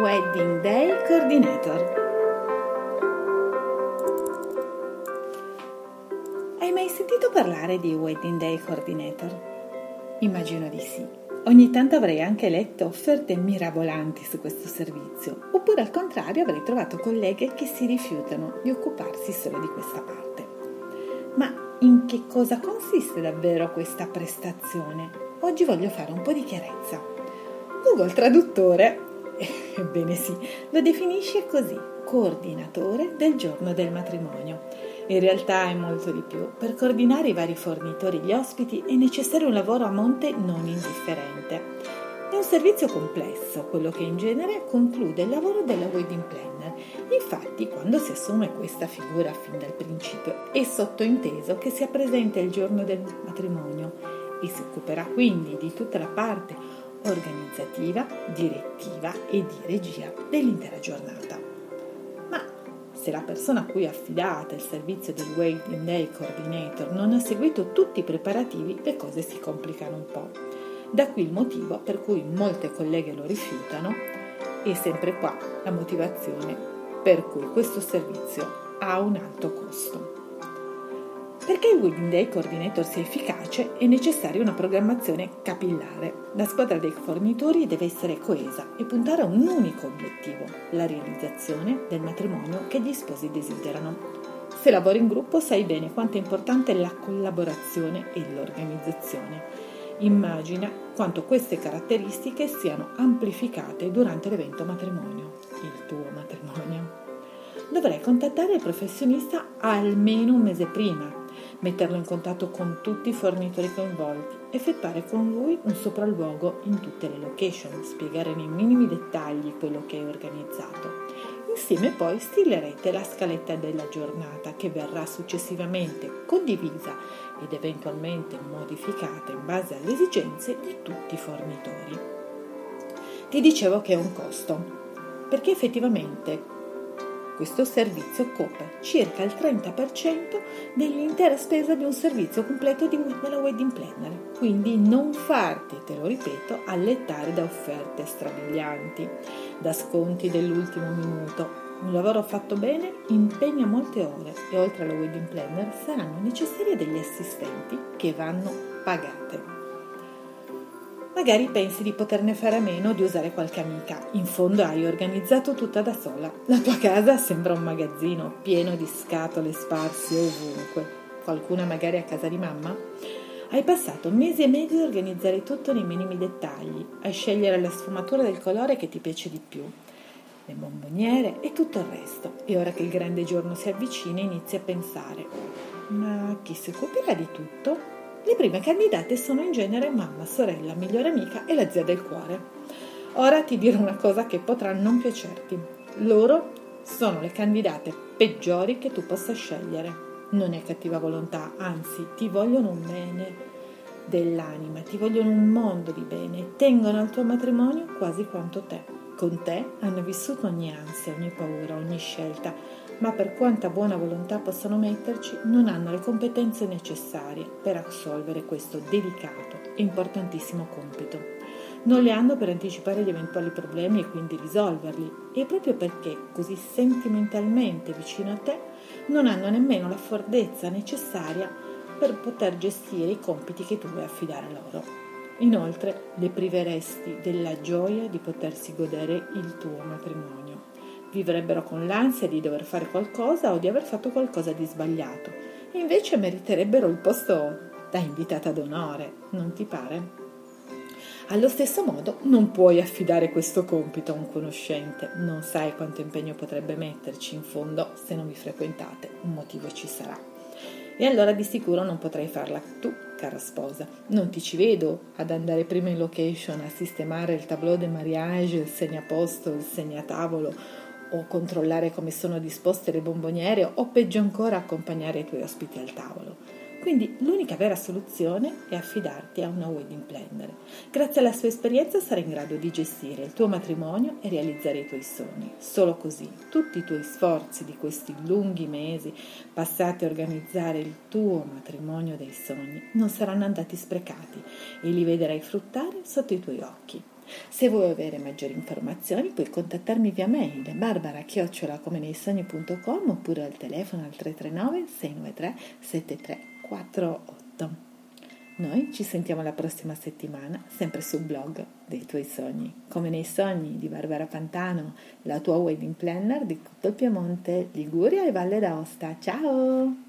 Wedding Day Coordinator. Hai mai sentito parlare di Wedding Day Coordinator? Immagino di sì. Ogni tanto avrei anche letto offerte mirabolanti su questo servizio, oppure al contrario avrei trovato colleghe che si rifiutano di occuparsi solo di questa parte. Ma in che cosa consiste davvero questa prestazione? Oggi voglio fare un po' di chiarezza. Google Traduttore Ebbene sì, lo definisce così, coordinatore del giorno del matrimonio. In realtà è molto di più. Per coordinare i vari fornitori e gli ospiti è necessario un lavoro a monte non indifferente. È un servizio complesso, quello che in genere conclude il lavoro della wedding planner. Infatti, quando si assume questa figura fin dal principio, è sottointeso che sia presente il giorno del matrimonio e si occuperà quindi di tutta la parte organizzativa, direttiva e di regia dell'intera giornata. Ma se la persona a cui è affidata il servizio del Waiting Day Coordinator non ha seguito tutti i preparativi, le cose si complicano un po'. Da qui il motivo per cui molte colleghe lo rifiutano e sempre qua la motivazione per cui questo servizio ha un alto costo. Perché il Wedding Day Coordinator sia efficace è necessaria una programmazione capillare. La squadra dei fornitori deve essere coesa e puntare a un unico obiettivo, la realizzazione del matrimonio che gli sposi desiderano. Se lavori in gruppo sai bene quanto è importante la collaborazione e l'organizzazione. Immagina quanto queste caratteristiche siano amplificate durante l'evento matrimonio, il tuo matrimonio. Dovrai contattare il professionista almeno un mese prima metterlo in contatto con tutti i fornitori coinvolti, effettuare con lui un sopralluogo in tutte le location, spiegare nei minimi dettagli quello che hai organizzato. Insieme poi stilerete la scaletta della giornata che verrà successivamente condivisa ed eventualmente modificata in base alle esigenze di tutti i fornitori. Ti dicevo che è un costo, perché effettivamente questo servizio copre circa il 30% dell'intera spesa di un servizio completo di, della wedding planner, quindi non farti, te lo ripeto, allettare da offerte strabilianti, da sconti dell'ultimo minuto. Un lavoro fatto bene impegna molte ore e oltre alla wedding planner saranno necessari degli assistenti che vanno pagate. Magari pensi di poterne fare a meno di usare qualche amica. In fondo hai organizzato tutta da sola. La tua casa sembra un magazzino pieno di scatole sparse ovunque. Qualcuna magari a casa di mamma? Hai passato mesi e mesi a organizzare tutto nei minimi dettagli, a scegliere la sfumatura del colore che ti piace di più, le bomboniere e tutto il resto. E ora che il grande giorno si avvicina inizi a pensare, ma chi si occuperà di tutto? Le prime candidate sono in genere mamma, sorella, migliore amica e la zia del cuore. Ora ti dirò una cosa che potrà non piacerti. Loro sono le candidate peggiori che tu possa scegliere. Non è cattiva volontà, anzi ti vogliono un bene dell'anima, ti vogliono un mondo di bene, tengono al tuo matrimonio quasi quanto te. Con te hanno vissuto ogni ansia, ogni paura, ogni scelta, ma per quanta buona volontà possano metterci, non hanno le competenze necessarie per assolvere questo delicato e importantissimo compito. Non le hanno per anticipare gli eventuali problemi e quindi risolverli, e proprio perché così sentimentalmente vicino a te, non hanno nemmeno la fordezza necessaria per poter gestire i compiti che tu vuoi affidare loro. Inoltre, le priveresti della gioia di potersi godere il tuo matrimonio vivrebbero con l'ansia di dover fare qualcosa o di aver fatto qualcosa di sbagliato e invece meriterebbero il posto da invitata d'onore, non ti pare? Allo stesso modo non puoi affidare questo compito a un conoscente, non sai quanto impegno potrebbe metterci, in fondo se non vi frequentate un motivo ci sarà. E allora di sicuro non potrai farla tu, cara sposa. Non ti ci vedo ad andare prima in location a sistemare il tableau de mariage, il segnaposto, il segnatavolo o controllare come sono disposte le bomboniere o peggio ancora accompagnare i tuoi ospiti al tavolo. Quindi l'unica vera soluzione è affidarti a una wedding planner. Grazie alla sua esperienza sarai in grado di gestire il tuo matrimonio e realizzare i tuoi sogni. Solo così tutti i tuoi sforzi di questi lunghi mesi passati a organizzare il tuo matrimonio dei sogni non saranno andati sprecati e li vedrai fruttare sotto i tuoi occhi. Se vuoi avere maggiori informazioni puoi contattarmi via mail barbara-come-nei-sogni.com oppure al telefono al 339 693 7348. Noi ci sentiamo la prossima settimana, sempre sul blog dei tuoi sogni. Come nei sogni di Barbara Pantano, la tua wedding planner di tutto il Piemonte, Liguria e Valle d'Aosta. Ciao!